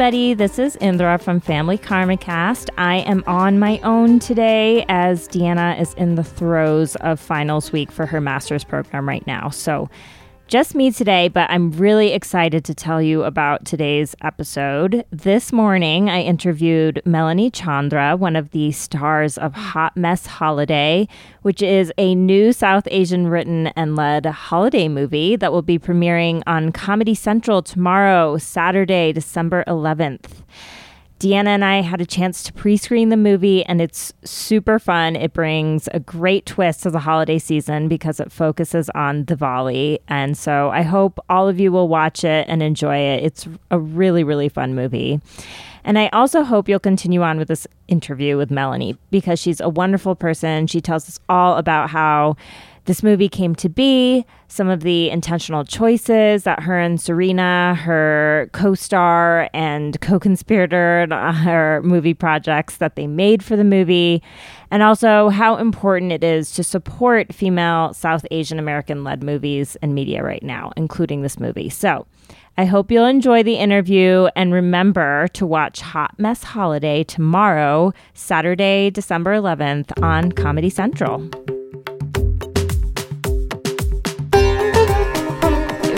everybody. This is Indra from Family Karma Cast. I am on my own today as Deanna is in the throes of finals week for her master's program right now. So just me today, but I'm really excited to tell you about today's episode. This morning, I interviewed Melanie Chandra, one of the stars of Hot Mess Holiday, which is a new South Asian written and led holiday movie that will be premiering on Comedy Central tomorrow, Saturday, December 11th. Deanna and I had a chance to pre screen the movie, and it's super fun. It brings a great twist to the holiday season because it focuses on the Diwali. And so I hope all of you will watch it and enjoy it. It's a really, really fun movie. And I also hope you'll continue on with this interview with Melanie because she's a wonderful person. She tells us all about how this movie came to be, some of the intentional choices that her and Surina, her co star and co conspirator her movie projects that they made for the movie, and also how important it is to support female South Asian American led movies and media right now, including this movie. So, I hope you'll enjoy the interview and remember to watch Hot Mess Holiday tomorrow, Saturday, December 11th on Comedy Central.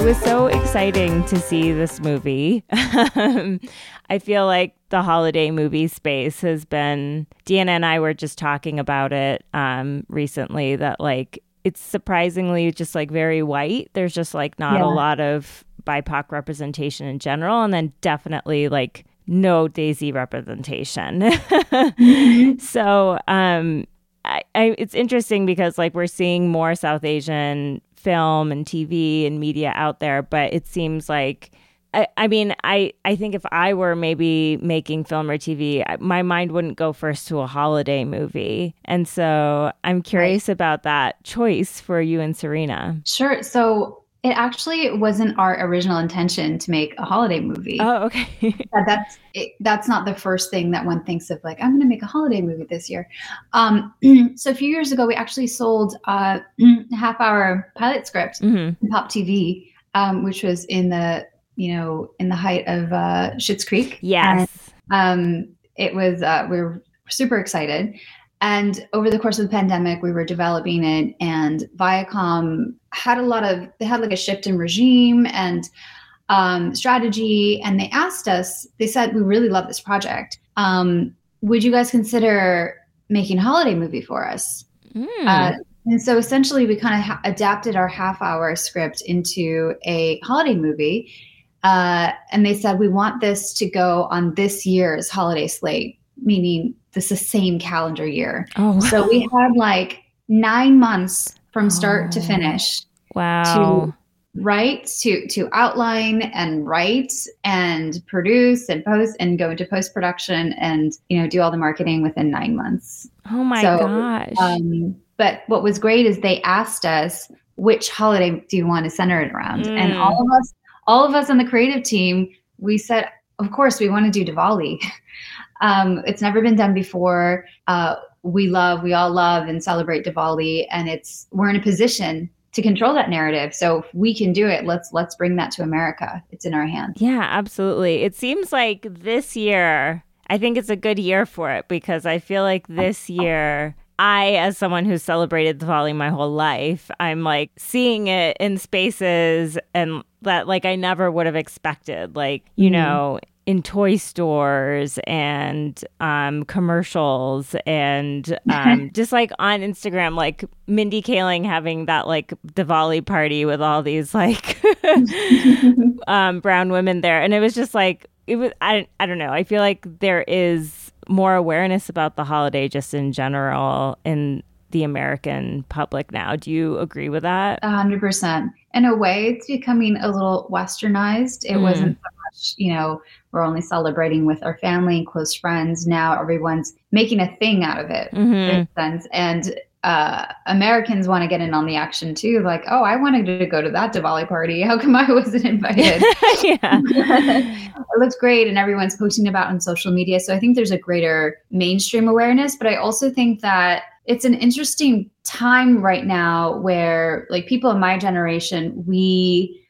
It was so exciting to see this movie. I feel like the holiday movie space has been. Deanna and I were just talking about it um, recently that like it's surprisingly just like very white. There's just like not yeah. a lot of BIPOC representation in general, and then definitely like no Desi representation. mm-hmm. So, um, I, I, it's interesting because like we're seeing more South Asian film and TV and media out there, but it seems like I, I mean, I, I think if I were maybe making film or TV, my mind wouldn't go first to a holiday movie. And so I'm curious right. about that choice for you and Surina. Sure. So it actually wasn't our original intention to make a holiday movie. Oh, okay. that's it, that's not the first thing that one thinks of. Like, I'm going to make a holiday movie this year. Um, so a few years ago, we actually sold a half hour pilot script mm-hmm. Pop TV, um, which was in the you know in the height of uh, Schitt's Creek. Yes. And, um, it was uh, we were super excited. And over the course of the pandemic, we were developing it, and Viacom had a lot of, they had like a shift in regime and um, strategy. And they asked us, they said, We really love this project. Um, would you guys consider making a holiday movie for us? Mm. Uh, and so essentially, we kind of ha- adapted our half hour script into a holiday movie. Uh, and they said, We want this to go on this year's holiday slate, meaning this is the same calendar year. Oh, so we had like nine months from start oh, to finish. Wow. To write, to to outline and write and produce and post and go into post production and you know do all the marketing within nine months. Oh my so, gosh. Um, but what was great is they asked us which holiday do you want to center it around, mm. and all of us, all of us on the creative team, we said, of course, we want to do Diwali. Um, it's never been done before. Uh, we love, we all love and celebrate Diwali, and it's we're in a position to control that narrative. So if we can do it, let's let's bring that to America. It's in our hands. Yeah, absolutely. It seems like this year, I think it's a good year for it because I feel like this year I, as someone who's celebrated Diwali my whole life, I'm like seeing it in spaces and that like I never would have expected. Like, you mm know, in toy stores and um, commercials and um, just like on Instagram, like Mindy Kaling having that like Diwali party with all these like um, brown women there, and it was just like it was. I I don't know. I feel like there is more awareness about the holiday just in general in the American public now. Do you agree with that? A hundred percent. In a way, it's becoming a little westernized. It mm. wasn't you know, we're only celebrating with our family and close friends. Now everyone's making a thing out of it. Mm-hmm. sense. And uh, Americans want to get in on the action too. Like, oh, I wanted to go to that Diwali party. How come I wasn't invited? yeah. it looks great and everyone's posting about on social media. So I think there's a greater mainstream awareness. But I also think that it's an interesting time right now where like people in my generation, we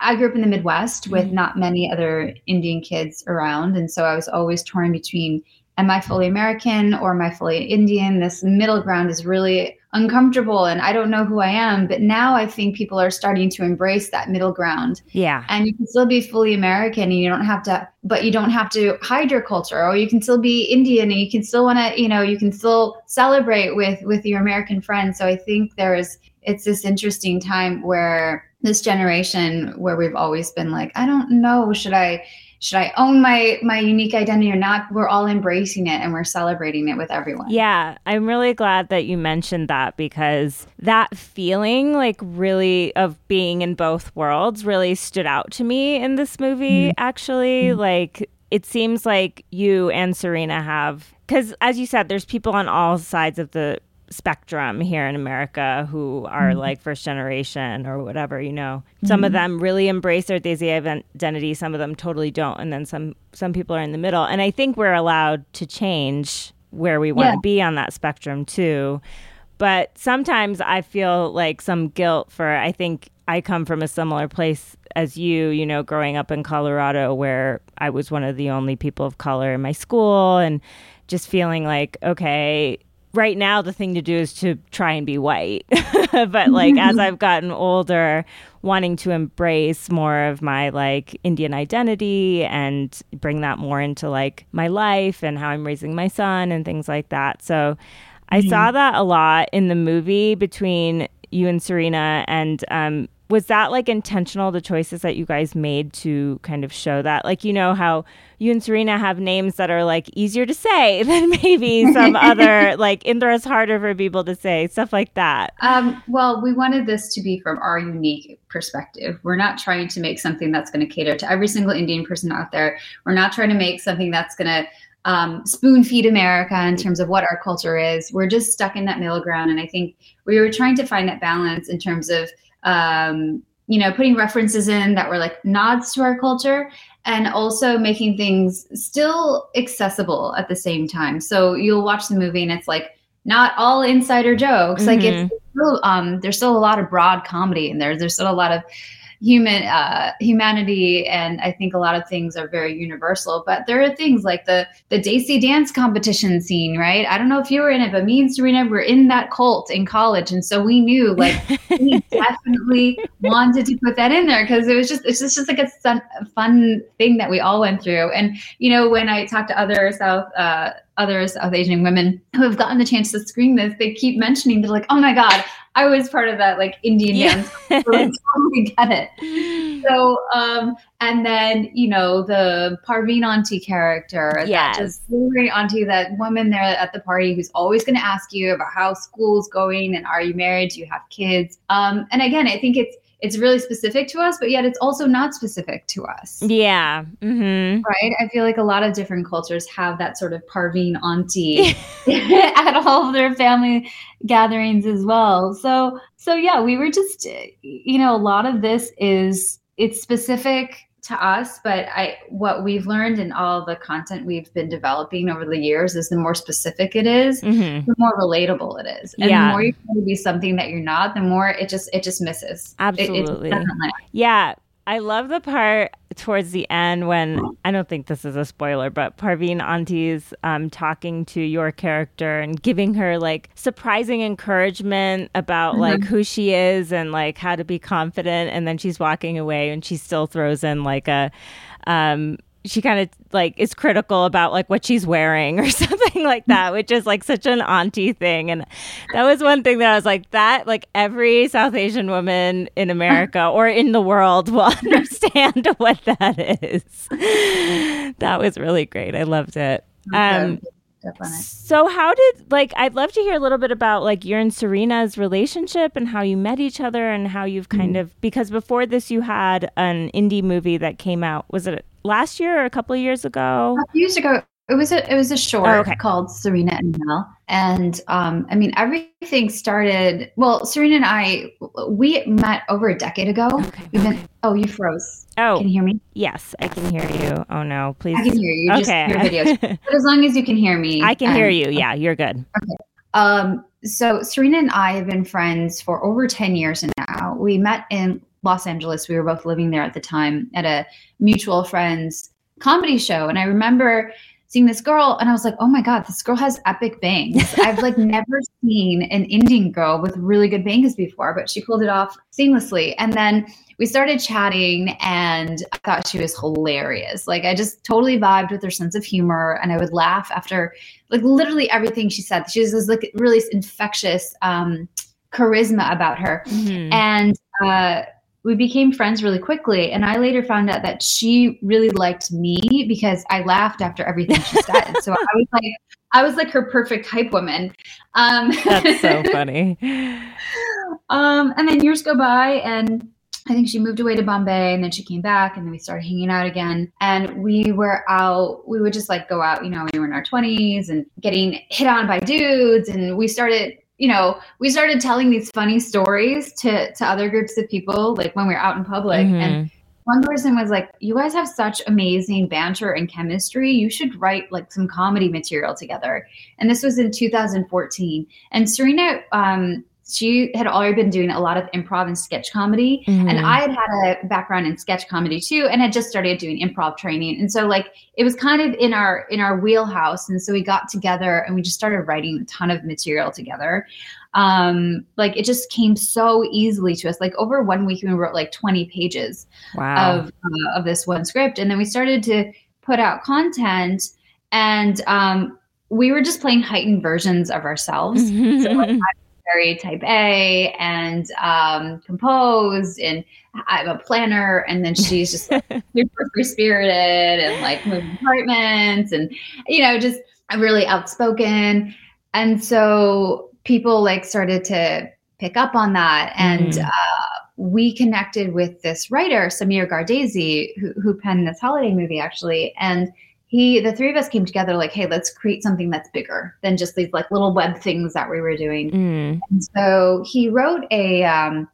I grew up in the Midwest with mm-hmm. not many other Indian kids around. And so I was always torn between am I fully American or am I fully Indian? This middle ground is really uncomfortable and I don't know who I am. But now I think people are starting to embrace that middle ground. Yeah. And you can still be fully American and you don't have to, but you don't have to hide your culture or you can still be Indian and you can still want to, you know, you can still celebrate with, with your American friends. So I think there is, it's this interesting time where this generation where we've always been like, I don't know, should I, should I own my my unique identity or not? We're all embracing it and we're celebrating it with everyone. Yeah, I'm really glad that you mentioned that because that feeling like really of being in both worlds really stood out to me in this movie mm-hmm. actually. Mm-hmm. Like it seems like you and Surina have because as you said there's people on all sides of the spectrum here in America who are mm-hmm. like first generation or whatever, you know. Mm-hmm. Some of mm-hmm. them really embrace their Desi identity, some of them totally don't, and then some some people are in the middle. And I think we're allowed to change where we want yeah. to be on that spectrum too. But sometimes I feel like some guilt for I think I come from a similar place as you, you know, growing up in Colorado where I was one of the only people of color in my school and just feeling like okay, right now the thing to do is to try and be white but like as i've gotten older wanting to embrace more of my like indian identity and bring that more into like my life and how i'm raising my son and things like that so i mm-hmm. saw that a lot in the movie between you and surina and um, was that like intentional the choices that you guys made to kind of show that like you know how you and surina have names that are like easier to say than maybe some other like indra's harder for people to say stuff like that um, well we wanted this to be from our unique perspective we're not trying to make something that's going to cater to every single indian person out there we're not trying to make something that's going to um, spoon feed America in terms of what our culture is. We're just stuck in that middle ground. And I think we were trying to find that balance in terms of um, you know, putting references in that were like nods to our culture and also making things still accessible at the same time. So you'll watch the movie and it's like not all insider jokes. Mm-hmm. Like it's mm-hmm. still, um, there's still a lot of broad comedy in there. There's still a lot of human uh, humanity, and I think a lot of things are very universal. But there are things like the the Desi dance competition scene, right? I don't know if you were in it, but me and Surina were in that cult in college, and so we knew like we definitely wanted to put that in there because it was just it's just, just like a fun, fun thing that we all went through. And you know, when I talk to other South. Uh, other South Asian women who have gotten the chance to screen this, they keep mentioning they're like, "Oh my god, I was part of that like Indian yeah. dance. Totally get it. So, um, and then you know the Parveen auntie character, yes. that just great auntie, that woman there at the party who's always going to ask you about how school's going and are you married, do you have kids? Um, and again, I think it's it's really specific to us, but yet it's also not specific to us. Yeah. Mm-hmm. Right. I feel like a lot of different cultures have that sort of Parveen auntie at all of their family gatherings as well. So, so yeah, we were just, you know, a lot of this is it's specific to us but i what we've learned in all the content we've been developing over the years is the more specific it is, mm-hmm. the more relatable it is. And yeah. the more you try to be something that you're not the more it just it just misses. Absolutely. it, yeah I love the part towards the end when I don't think this is a spoiler, but Parveen Auntie's um, talking to your character and giving her like surprising encouragement about mm-hmm. like who she is and like how to be confident, and then she's walking away and she still throws in like a um, she kind of like is critical about like what she's wearing or something like that, which is like such an auntie thing. And that was one thing that I was like, that like every South Asian woman in America or in the world will understand what that is. that was really great. I loved it. Um, so how did like I'd love to hear a little bit about like your and Surina's relationship and how you met each other and how you've kind mm-hmm. of because before this you had an indie movie that came out was it last year or a couple of years ago? A few years ago. It was a it was a short oh, okay. called Surina and Mel, and um, I mean everything started. Well, Surina and I we met over a decade ago. Okay, We've been. Oh, you froze. Oh, can you hear me? Yes, I can hear you. Oh no, please. I can hear you. Okay. Just your videos. but as long as you can hear me, I can hear you. Yeah, you're good. Okay. Um. So Surina and I have been friends for over ten years now. We met in Los Angeles. We were both living there at the time at a mutual friend's comedy show. And I remember seeing this girl and I was like, oh my God, this girl has epic bangs. I've like never seen an Indian girl with really good bangs before, but she pulled it off seamlessly. And then we started chatting and I thought she was hilarious. Like I just totally vibed with her sense of humor and I would laugh after like literally everything she said. She was this like really infectious um charisma about her. Mm-hmm. And uh we became friends really quickly. And I later found out that she really liked me because I laughed after everything she said. so I was like, I was like her perfect hype woman. Um, That's so funny. um, and then years go by, and I think she moved away to Bombay, and then she came back, and then we started hanging out again. And we were out. We would just like go out, you know, we were in our twenties, and getting hit on by dudes, and we started you know, we started telling these funny stories to to other groups of people, like when we were out in public. Mm-hmm. And one person was like, "You guys have such amazing banter and chemistry. You should write like some comedy material together." And this was in 2014. And Surina um, she had already been doing a lot of improv and sketch comedy. Mm-hmm. and i had had a background in sketch comedy too and had just started doing improv training. And so like it was kind of in our in our wheelhouse. And so we got together and we just started writing a ton of material together. Um like it just came so easily to us. Like over one week we wrote like 20 pages wow. of uh, of this one script. And then we started to put out content. And um we were just playing heightened versions of ourselves. So like, very type A and um, composed, and I'm a planner. And then she's just like super free spirited and like moving apartments, and you know, just really outspoken. And so people like started to pick up on that, and mm. uh, we connected with this writer Samir Gardezi, who, who penned this holiday movie actually, and he the three of us came together like hey let's create something that's bigger than just these like little web things that we were doing mm. and so he wrote a um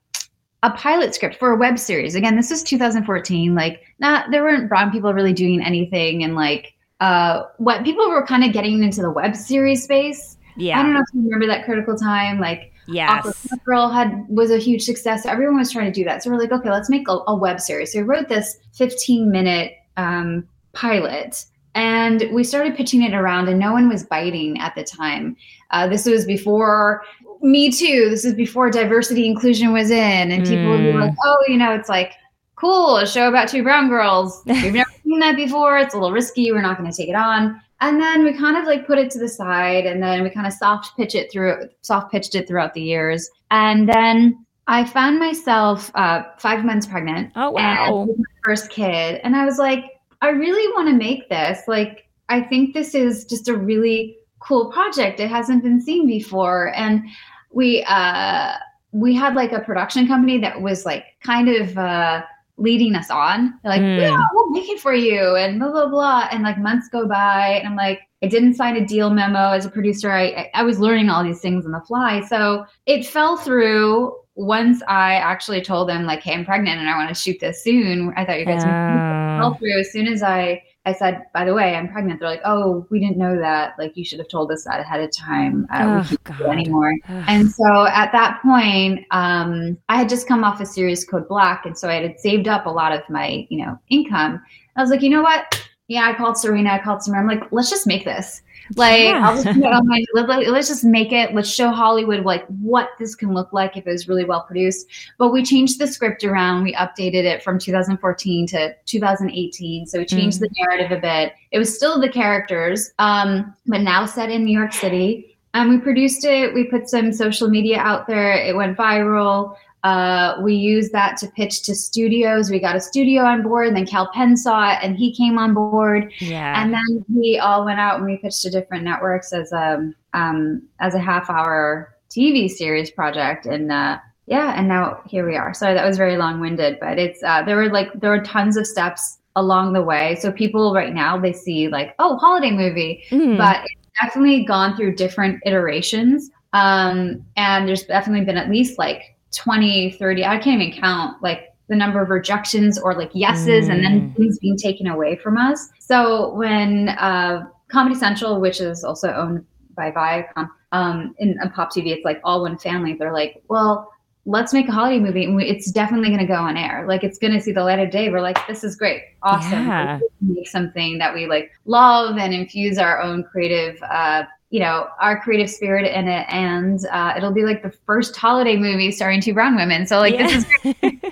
a pilot script for a web series again this was 2014 like not there weren't brown people really doing anything and like uh what people were kind of getting into the web series space yeah i don't know if you remember that critical time like Yes. Girl had was a huge success. Everyone was trying to do that. So we're like, okay, let's make a, a web series. So we wrote this 15 minute um, pilot and we started pitching it around, and no one was biting at the time. Uh, this was before Me Too. This was before diversity inclusion was in, and people mm. would be like, mm. "Oh, you know, it's like cool, a show about two brown girls. We've never seen that before. It's a little risky. We're not going to take it on." And then we kind of like put it to the side, and then we kind of soft pitch it through, soft pitched it throughout the years, and then I found myself uh, five months pregnant. Oh wow! my first kid, and I was like I really want to make this. Like, I think this is just a really cool project. It hasn't been seen before. And we, uh, we had like a production company that was like kind of, uh, leading us on. They're like, mm. yeah, we'll make it for you and blah, blah, blah. And like months go by and I'm like, I didn't sign a deal memo as a producer. I, I was learning all these things on the fly. So it fell through once I actually told them like, "Hey, I'm pregnant and I want to shoot this soon," I thought you guys yeah. would through. As soon as I I said, "By the way, I'm pregnant," they're like, "Oh, we didn't know that. Like, you should have told us that ahead of time. Uh, oh, we can't do anymore." and so at that point, um, I had just come off a series code Black, and so I had saved up a lot of my you know income. I was like, you know what? Yeah, I called Surina. I called Samara. I'm like, let's just make this. Like, yeah. I'll just let, us just make it. Let's show Hollywood like what this can look like if it was really well produced. But we changed the script around. We updated it from 2014 to 2018. So we changed mm. the narrative a bit. It was still the characters, um, but now set in New York City. And we produced it. We put some social media out there. It went viral. Uh, we used that to pitch to studios. We got a studio on board, and then Kal Penn saw it, and he came on board. Yeah. And then we all went out and we pitched to different networks as a um, as a half hour TV series project, and uh, yeah, and now here we are. Sorry, that was very long winded, but it's uh, there were like there were tons of steps along the way. So people right now they see like oh holiday movie, mm. but it's definitely gone through different iterations. Um, and there's definitely been at least like 20, 30, I can't even count like the number of rejections or like yeses mm. and then mm. things being taken away from us. So when uh, Comedy Central, which is also owned by Viacom, um, in, in Pop TV, it's like all one family. They're like, well, let's make a holiday movie and we, it's definitely going to go on air like it's going to see the light of day we're like this is great awesome Yeah. make something that we like love and infuse our own creative uh you know our creative spirit in it and uh it'll be like the first holiday movie starring two brown women. So like this is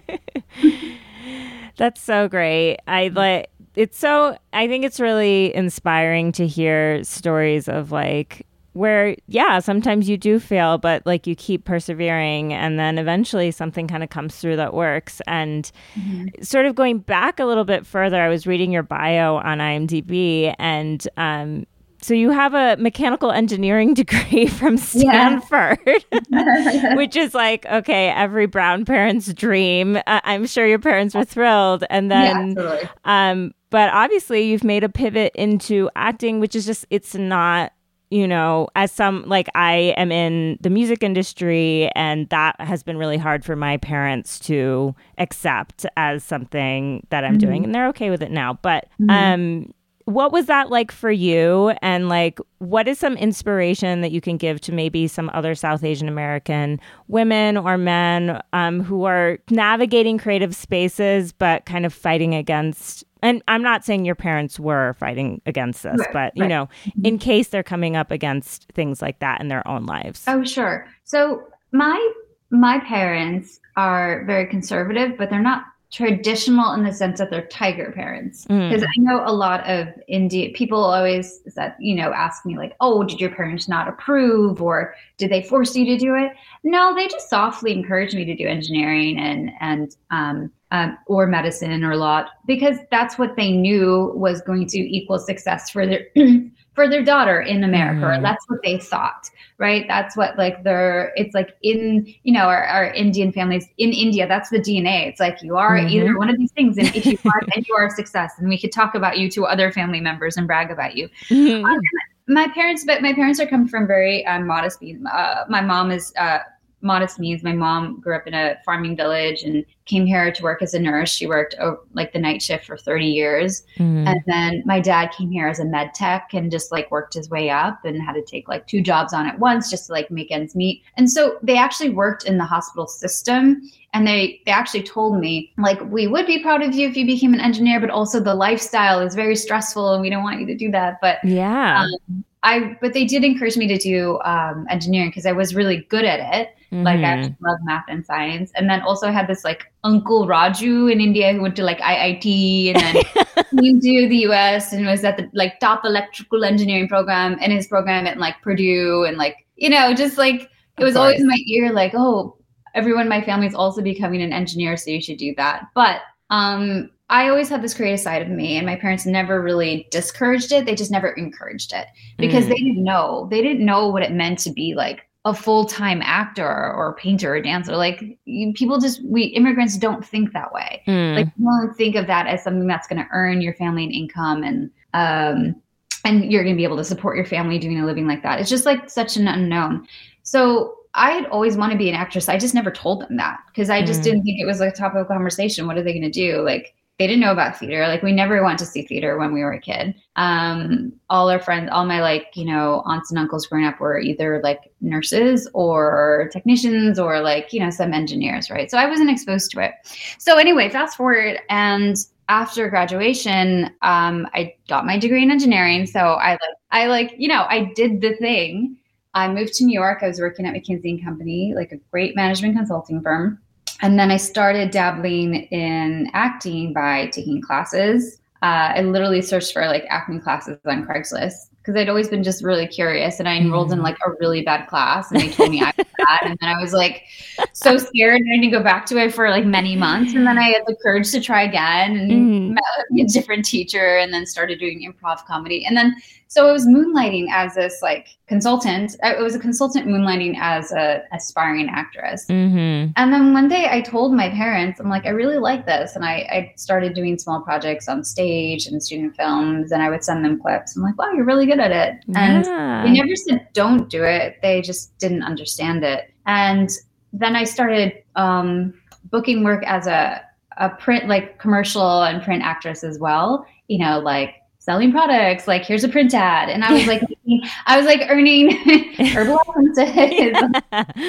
That's so great. I like it's so I think it's really inspiring to hear stories of like where yeah, sometimes you do fail but like you keep persevering and then eventually something kind of comes through that works. And sort of going back a little bit further, I was reading your bio on IMDb and um so you have a mechanical engineering degree from Yeah. Stanford. which is like okay every brown parent's dream uh, i'm sure your parents were thrilled and then absolutely. um but obviously you've made a pivot into acting which is just it's not you know as some like i am in the music industry and that has been really hard for my parents to accept as something that i'm doing and they're okay with it now but um what was that like for you and like what is some inspiration that you can give to maybe some other south asian american women or men um, who are navigating creative spaces but kind of fighting against and i'm not saying your parents were fighting against this Right, but you right. know in case they're coming up against things like that in their own lives Oh, sure. So my my parents are very conservative, but they're not traditional in the sense that they're tiger parents. Mm. Because I know a lot of Indian people always that you know ask me like, "Oh, did your parents not approve, or did they force you to do it?" No, they just softly encouraged me to do engineering and and um, um, or medicine or law because that's what they knew was going to equal success for their for their daughter in America. Mhm. that's what they thought right? That's what like they're it's like in you know our, our Indian families in India. That's the DNA. It's like you are Mhm. either one of these things, and if you are, then you are a success. And we could talk about you to other family members and brag about you. My parents, but my parents are come from very um, modest. Uh, my mom is uh, modest means. My mom grew up in a farming village and came here to work as a nurse. She worked like the night shift for 30 years. Mm. And then my dad came here as a med tech and just like worked his way up and had to take like two jobs on at once just to like make ends meet. And so they actually worked in the hospital system and they they actually told me like we would be proud of you if you became an engineer but also the lifestyle is very stressful and we don't want you to do that. But yeah I but they did encourage me to do um, engineering because I was really good at it. Like I Mhm. love math and science. And then also I had this like Uncle Raju in India who went to like IIT and then came to the US and was at the like top electrical engineering program in his program at like Purdue and like, you know, just like it was always in my ear, like, oh, everyone in my family is also becoming an engineer, so you should do that. But um I always had this creative side of me, and my parents never really discouraged it. They just never encouraged it because Mm. they didn't know. They didn't know what it meant to be like a full time actor or painter or dancer. Like you, people just, we immigrants don't think that way. Mm. Like you don't think of that as something that's going to earn your family an income and um and you're going to be able to support your family doing a living like that. It's just like such an unknown. So I had always wanted to be an actress. I just never told them that because I just Mm. didn't think it was a topic of conversation. What are they going to do? Like they didn't know about theater. Like we never went to see theater when we were a kid. Um, all our friends, all my like, you know, aunts and uncles growing up were either like nurses or technicians or like, you know, some engineers, right? So I wasn't exposed to it. So anyway, fast forward and after graduation, um, I got my degree in engineering. So I like, I like, you know, I did the thing. I moved to New York. I was working at McKinsey and Company, like a great management consulting firm. And then I started dabbling in acting by taking classes. Uh, I literally searched for like acting classes on Craigslist because I'd always been just really curious. And I enrolled in like a really bad class, and they told me I was bad. And then I was like so scared, and I didn't go back to it for like many months. And then I had the courage to try again and Mhm. met with a different teacher, and then started doing improv comedy. And then so I was moonlighting as this like consultant. I was a consultant moonlighting as a aspiring actress. Mhm. And then one day I told my parents, I'm like, I really like this. And I, I started doing small projects on stage and student films, and I would send them clips. I'm like, wow, you're really good at it. And Yeah. they never said don't do it, they just didn't understand it. And then I started um, booking work as a, a print, like commercial and print actress as well, you know, like selling products like here's a print ad and i was like i was like earning herbal essences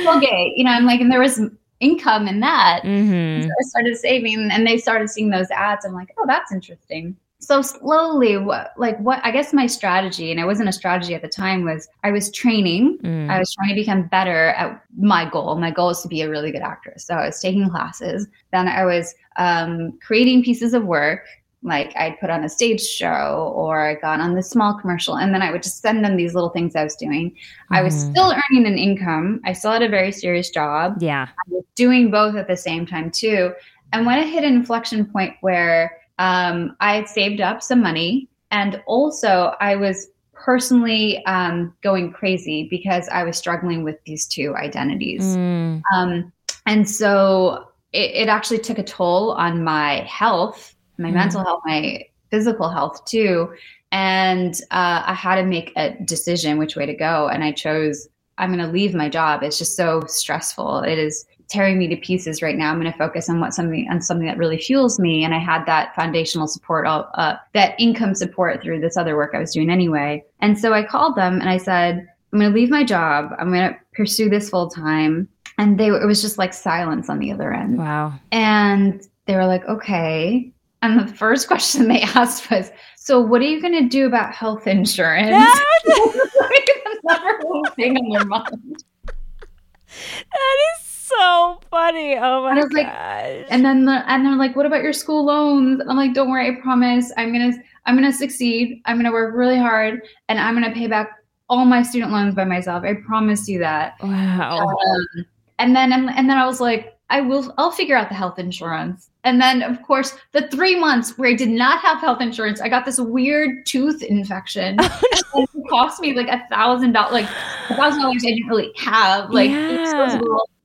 Colgate. You know, I'm like, and there was income in that. Mm-hmm. So I started saving and they started seeing those ads. I'm like, oh, that's interesting. So slowly, what like what I guess my strategy, and it wasn't a strategy at the time, was I was training. Mm. I was trying to become better at my goal. My goal is to be a really good actress. So I was taking classes. Then I was um, creating pieces of work like I'd put on a stage show or I got on this small commercial and then I would just send them these little things I was doing. Mm-hmm. I was Mhm. still earning an income. I still had a very serious job. Yeah. I was doing both at the same time too. And when it hit an inflection point where um, I had saved up some money and also I was personally um, going crazy because I was struggling with these two identities. Mm. Um, and so it, it actually took a toll on my health, my Mm. mental health, my physical health too. And uh, I had to make a decision which way to go. And I chose, I'm going to leave my job. It's just so stressful. It is tearing me to pieces right now. I'm going to focus on what something on something that really fuels me. And I had that foundational support, all, uh, that income support through this other work I was doing anyway. And so I called them and I said, I'm going to leave my job. I'm going to pursue this full time. And they, it was just like silence on the other end. Wow. And they were like, okay. And the first question they asked was, so what are you going to do about health insurance? like the number one thing on their mind. that is so funny. Oh my And I was like- And then the, and they're like, what about your school loans? And I'm like, don't worry, I promise. I'm gonna I'm gonna succeed. I'm gonna work really hard and I'm gonna pay back all my student loans by myself. I promise you that. wow. Um, and then and, and then I was like, I will I'll figure out the health insurance. And then of course the three months where I did not have health insurance, I got this weird tooth infection. It cost me like a thousand dollars, like a thousand dollars I didn't really have, like Yeah.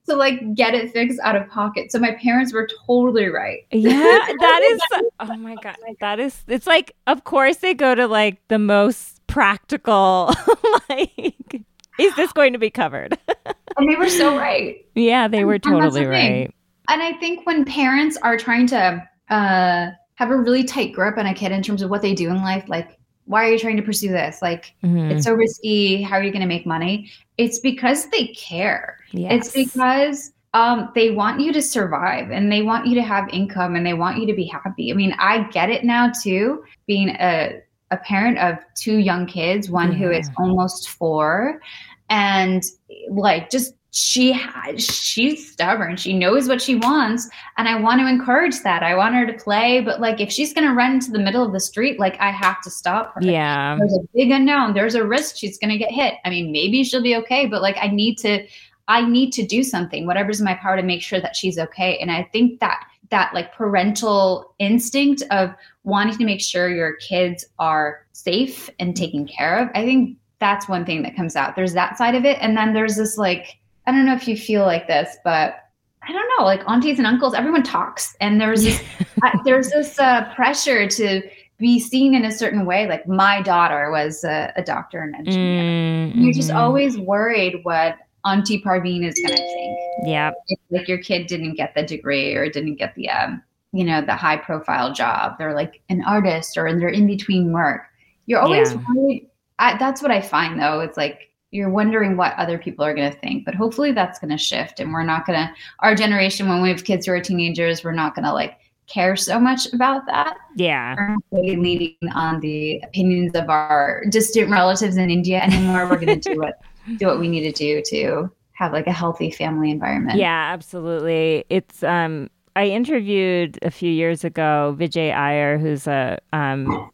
to like get it fixed out of pocket. So my parents were totally right. Yeah, that is. Oh my god, that is. It's like, of course, they go to like the most practical. like, is this going to be covered? And they were so right. yeah, they were And totally right. And I think when parents are trying to uh, have a really tight grip on a kid in terms of what they do in life, like, why are you trying to pursue this? Like, Mhm. it's so risky. How are you going to make money? It's because they care. Yes. It's because um, they want you to survive and they want you to have income and they want you to be happy. I mean, I get it now too, being a, a parent of two young kids, one who is almost four, and like just she ha- she's stubborn. She knows what she wants, and I want to encourage that. I want her to play, but like if she's gonna run into the middle of the street, like I have to stop her. Yeah. there's a big unknown. There's a risk she's going to get hit. I mean maybe she'll be okay but like i need to i need to do something. Whatever's in my power to make sure that she's okay. And i think that that like parental instinct of wanting to make sure your kids are safe and taken care of i think that's one thing that comes out there's that side of it and then there's this like i don't know if you feel like this but i don't know like aunties and uncles everyone talks and there's this I, there's this uh, pressure to be seen in a certain way. Like my daughter was a, a doctor and engineer. Mm, You're just always worried what Auntie Parveen is going to think. Yeah. Like your kid didn't get the degree or didn't get the, um, you know, the high profile job. They're like an artist or they're in between work. You're always Yeah. worried. I, that's what I find though. It's like you're wondering what other people are going to think, but hopefully that's going to shift. And we're not going to, our generation, when we have kids who are teenagers, we're not going to like care so much about that Yeah. aren't really leaning on the opinions of our distant relatives in India anymore. We're going to do what do what we need to do to have like a healthy family environment. Yeah, absolutely. It's um I interviewed a few years ago Vijay Iyer, who's a um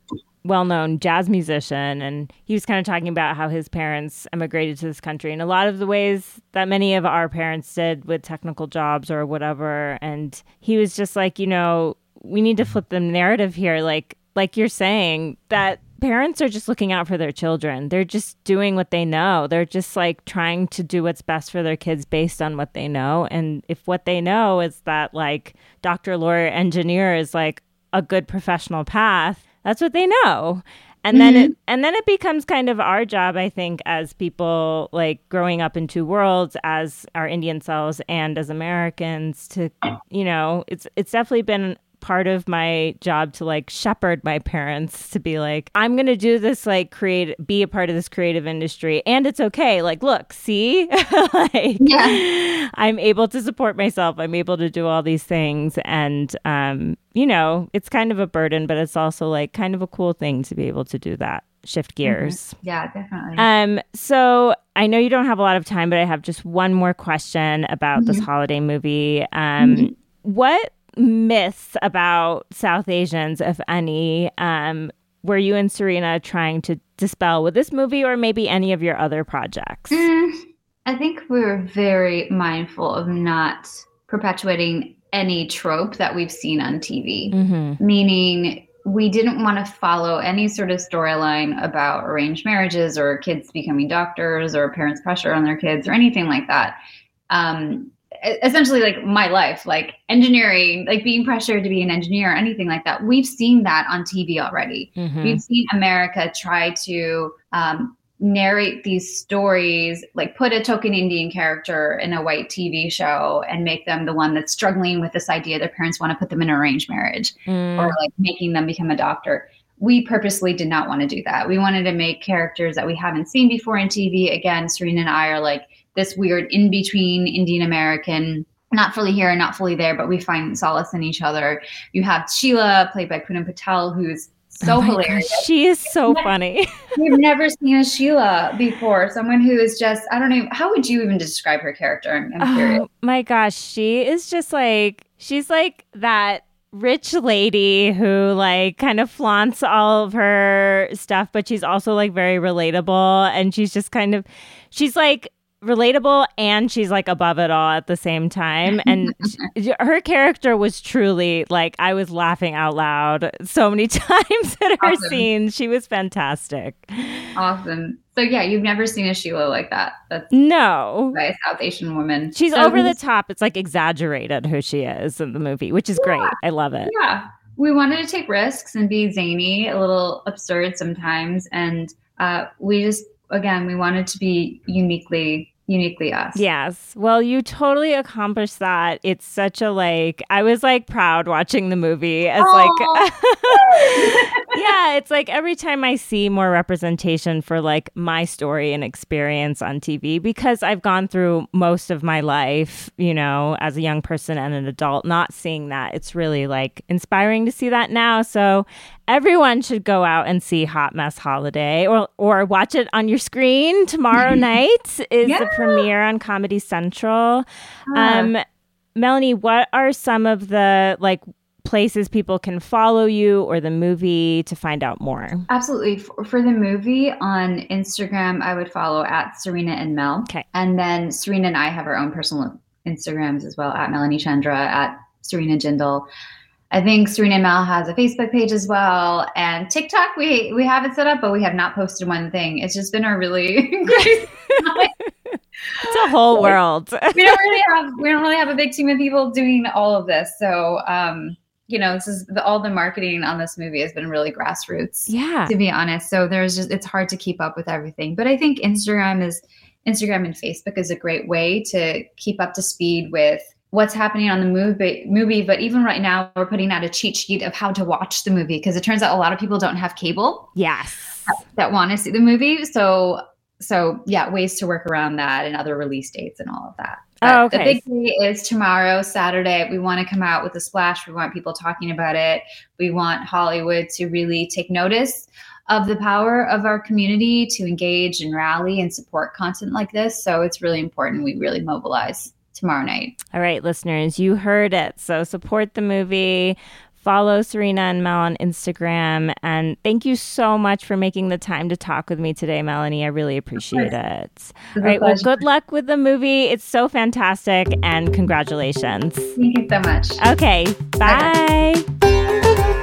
well-known jazz musician and he was kind of talking about how his parents emigrated to this country. In a lot of the ways that many of our parents did with technical jobs or whatever and he was just like you know we need to mm-hmm. flip the narrative here. Like like you're saying that parents are just looking out for their children. They're just doing what they know. They're just like trying to do what's best for their kids based on what they know. And if what they know is that like doctor lawyer engineer is like a good professional path that's what they know. And then it mm-hmm. and then it becomes kind of our job i think as people like growing up in two worlds as our indian selves and as americans to you know it's it's definitely been part of my job to like shepherd my parents to be like, I'm going to do this, like, create, be a part of this creative industry. And it's okay. Like, look, see, like, yeah. I'm able to support myself. I'm able to do all these things. And, um, you know, it's kind of a burden, but it's also like kind of a cool thing to be able to do that shift mm-hmm. gears. Mm-hmm. Yeah, definitely. Um, so I know you don't have a lot of time, but I have just one more question about mm-hmm. this holiday movie. Um, mm-hmm. what myths about South Asians, if any, um, were you and Surina trying to dispel with this movie or maybe any of your other projects? Mm, I think we were very mindful of not perpetuating any trope that we've seen on TV, mm-hmm. meaning we didn't want to follow any sort of storyline about arranged marriages or kids becoming doctors or parents' pressure on their kids or anything like that. Um, essentially like my life like engineering like being pressured to be an engineer or anything like that. We've seen that on tv already. Mm-hmm. we've seen america try to um, narrate these stories like put a token indian character in a white tv show and make them the one that's struggling with this idea their parents want to put them in an arranged marriage mm. or like making them become a doctor. We purposely did not want to do that. We wanted to make characters that we haven't seen before in tv again surina and i are like this weird in between Indian American not fully here and not fully there, but we find solace in each other. You have Sheila, played by Poonam Patel, who's so oh hilarious. Gosh, she is so funny. We've never seen a Sheila before. Someone who is just, I don't know, how would you even describe her character? I'm, I'm oh curious. Oh my gosh, she is just like, she's like that rich lady who like kind of flaunts all of her stuff, but she's also like very relatable. And she's just kind of, she's like, relatable and she's like above it all at the same time. And her character was truly like i was laughing out loud so many times at her awesome. scenes she was fantastic. Awesome. So yeah you've never seen a sheila like that. That's no. by a south asian woman. She's so over the top. It's like exaggerated who she is in the movie which is yeah. great i love it. Yeah. We wanted to take risks and be zany a little absurd sometimes. And uh, we just again, we wanted to be uniquely uniquely us. Yes. Well, you totally accomplished that. It's such a like I was like proud watching the movie as like Yeah, it's like every time I see more representation for like my story and experience on TV because I've gone through most of my life, you know, as a young person and an adult not seeing that. It's really like inspiring to see that now. So everyone should go out and see Hot Mess Holiday or or watch it on your screen tomorrow night is yeah. the premiere on Comedy Central. Um, Melanie, what are some of the like places people can follow you or the movie to find out more? Absolutely. For, for, the movie on Instagram, I would follow at Surina and Mel. Okay. And then Surina and I have our own personal Instagrams as well at Melanie Chandra, at Surina Jindal. I think Surina Mel has a Facebook page as well, and TikTok. We we have it set up, but we have not posted one thing. It's just been a really great. it's a whole world. we don't really have we don't really have a big team of people doing all of this. So um, you know, this is the, all the marketing on this movie has been really grassroots. Yeah, to be honest. So there's just it's hard to keep up with everything. But I think Instagram is Instagram and Facebook is a great way to keep up to speed with what's happening on the movie movie but even right now we're putting out a cheat sheet of how to watch the movie because it turns out a lot of people don't have cable yes. that, want to see the movie. So so yeah ways to work around that and other release dates and all of that. Oh, okay. the big day is tomorrow saturday we want to come out with a splash. We want people talking about it. We want hollywood to really take notice of the power of our community to engage and rally and support content like this. So it's really important we really mobilize tomorrow night. All right, listeners, you heard it. So support the movie. Follow Surina and Mel on Instagram. And thank you so much for making the time to talk with me today, Melanie. I really appreciate it. All right. Well, good luck with the movie. It's so fantastic. And congratulations. Thank you so much. Okay. Bye. bye